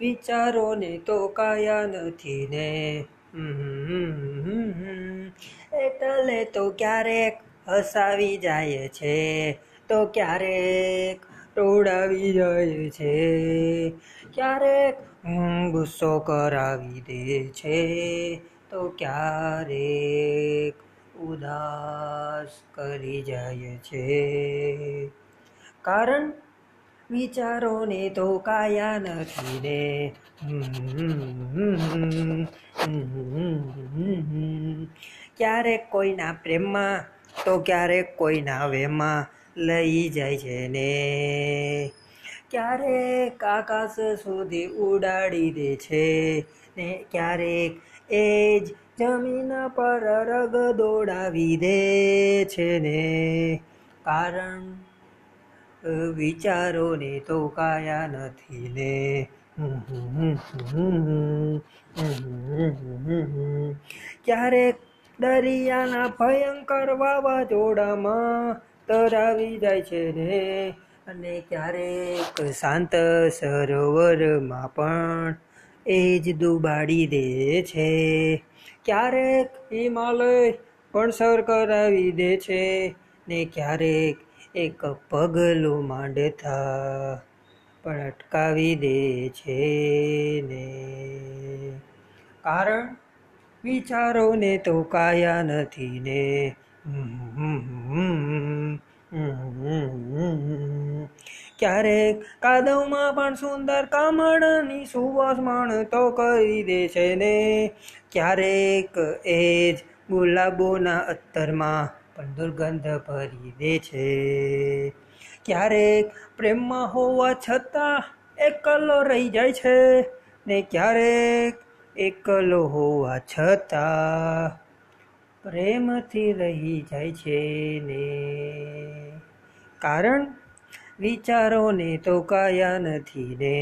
વિચારોને તો કાયા નથી ને. એટલે તો ક્યારેક હસાવી જાય છે. તો ક્યારેક રોડાવી જાય છે. ક્યારેક ગુસ્સો કરાવી દે છે. તો ક્યારેક ઉદાસ કરી જાય છે. કારણ વિચારોને તો કાયા નથી ને ક્યારેક કોઈના પ્રેમમાં, તો ક્યારેક કોઈના વેમાં લઈ જાય છે ને. ક્યારેક આકાશ સુધી ઉડાડી દે છે ને. ક્યારેક એ જ જમીન પર રગ દોડાવી દે છે ને. કારણ વિચારોને તો કાયા નથી ને. ક્યારેક દરિયાના ભયંકર વાવાઝોડામાં તરાવી જાય છે ને. અને ક્યારેક શાંત સરોવરમાં પણ એ જ ડૂબાડી દે છે. ક્યારેક હિમાલય પણ સર કરાવી દે છે ને ક્યારેક એક પગલું માંડતા પણ અટકાવી દે છે ને. કારણ વિચારોને તો કાયા નથી ને. ક્યારેક કાદવમાં પણ સુંદર કામળની સુવાસ તો કરી દે છે ને. ક્યારેક એ જ ગુલાબોના અત્તરમાં પણ દુર્ગંધ ભરી દે છે. ક્યારેક પ્રેમમાં હોવા છતાં એકલો રહી જાય છે ને ક્યારેક એકલો હોવા છતાં પ્રેમથી રહી જાય છે ને. કારણ વિચારોને તો કાયા નથી ને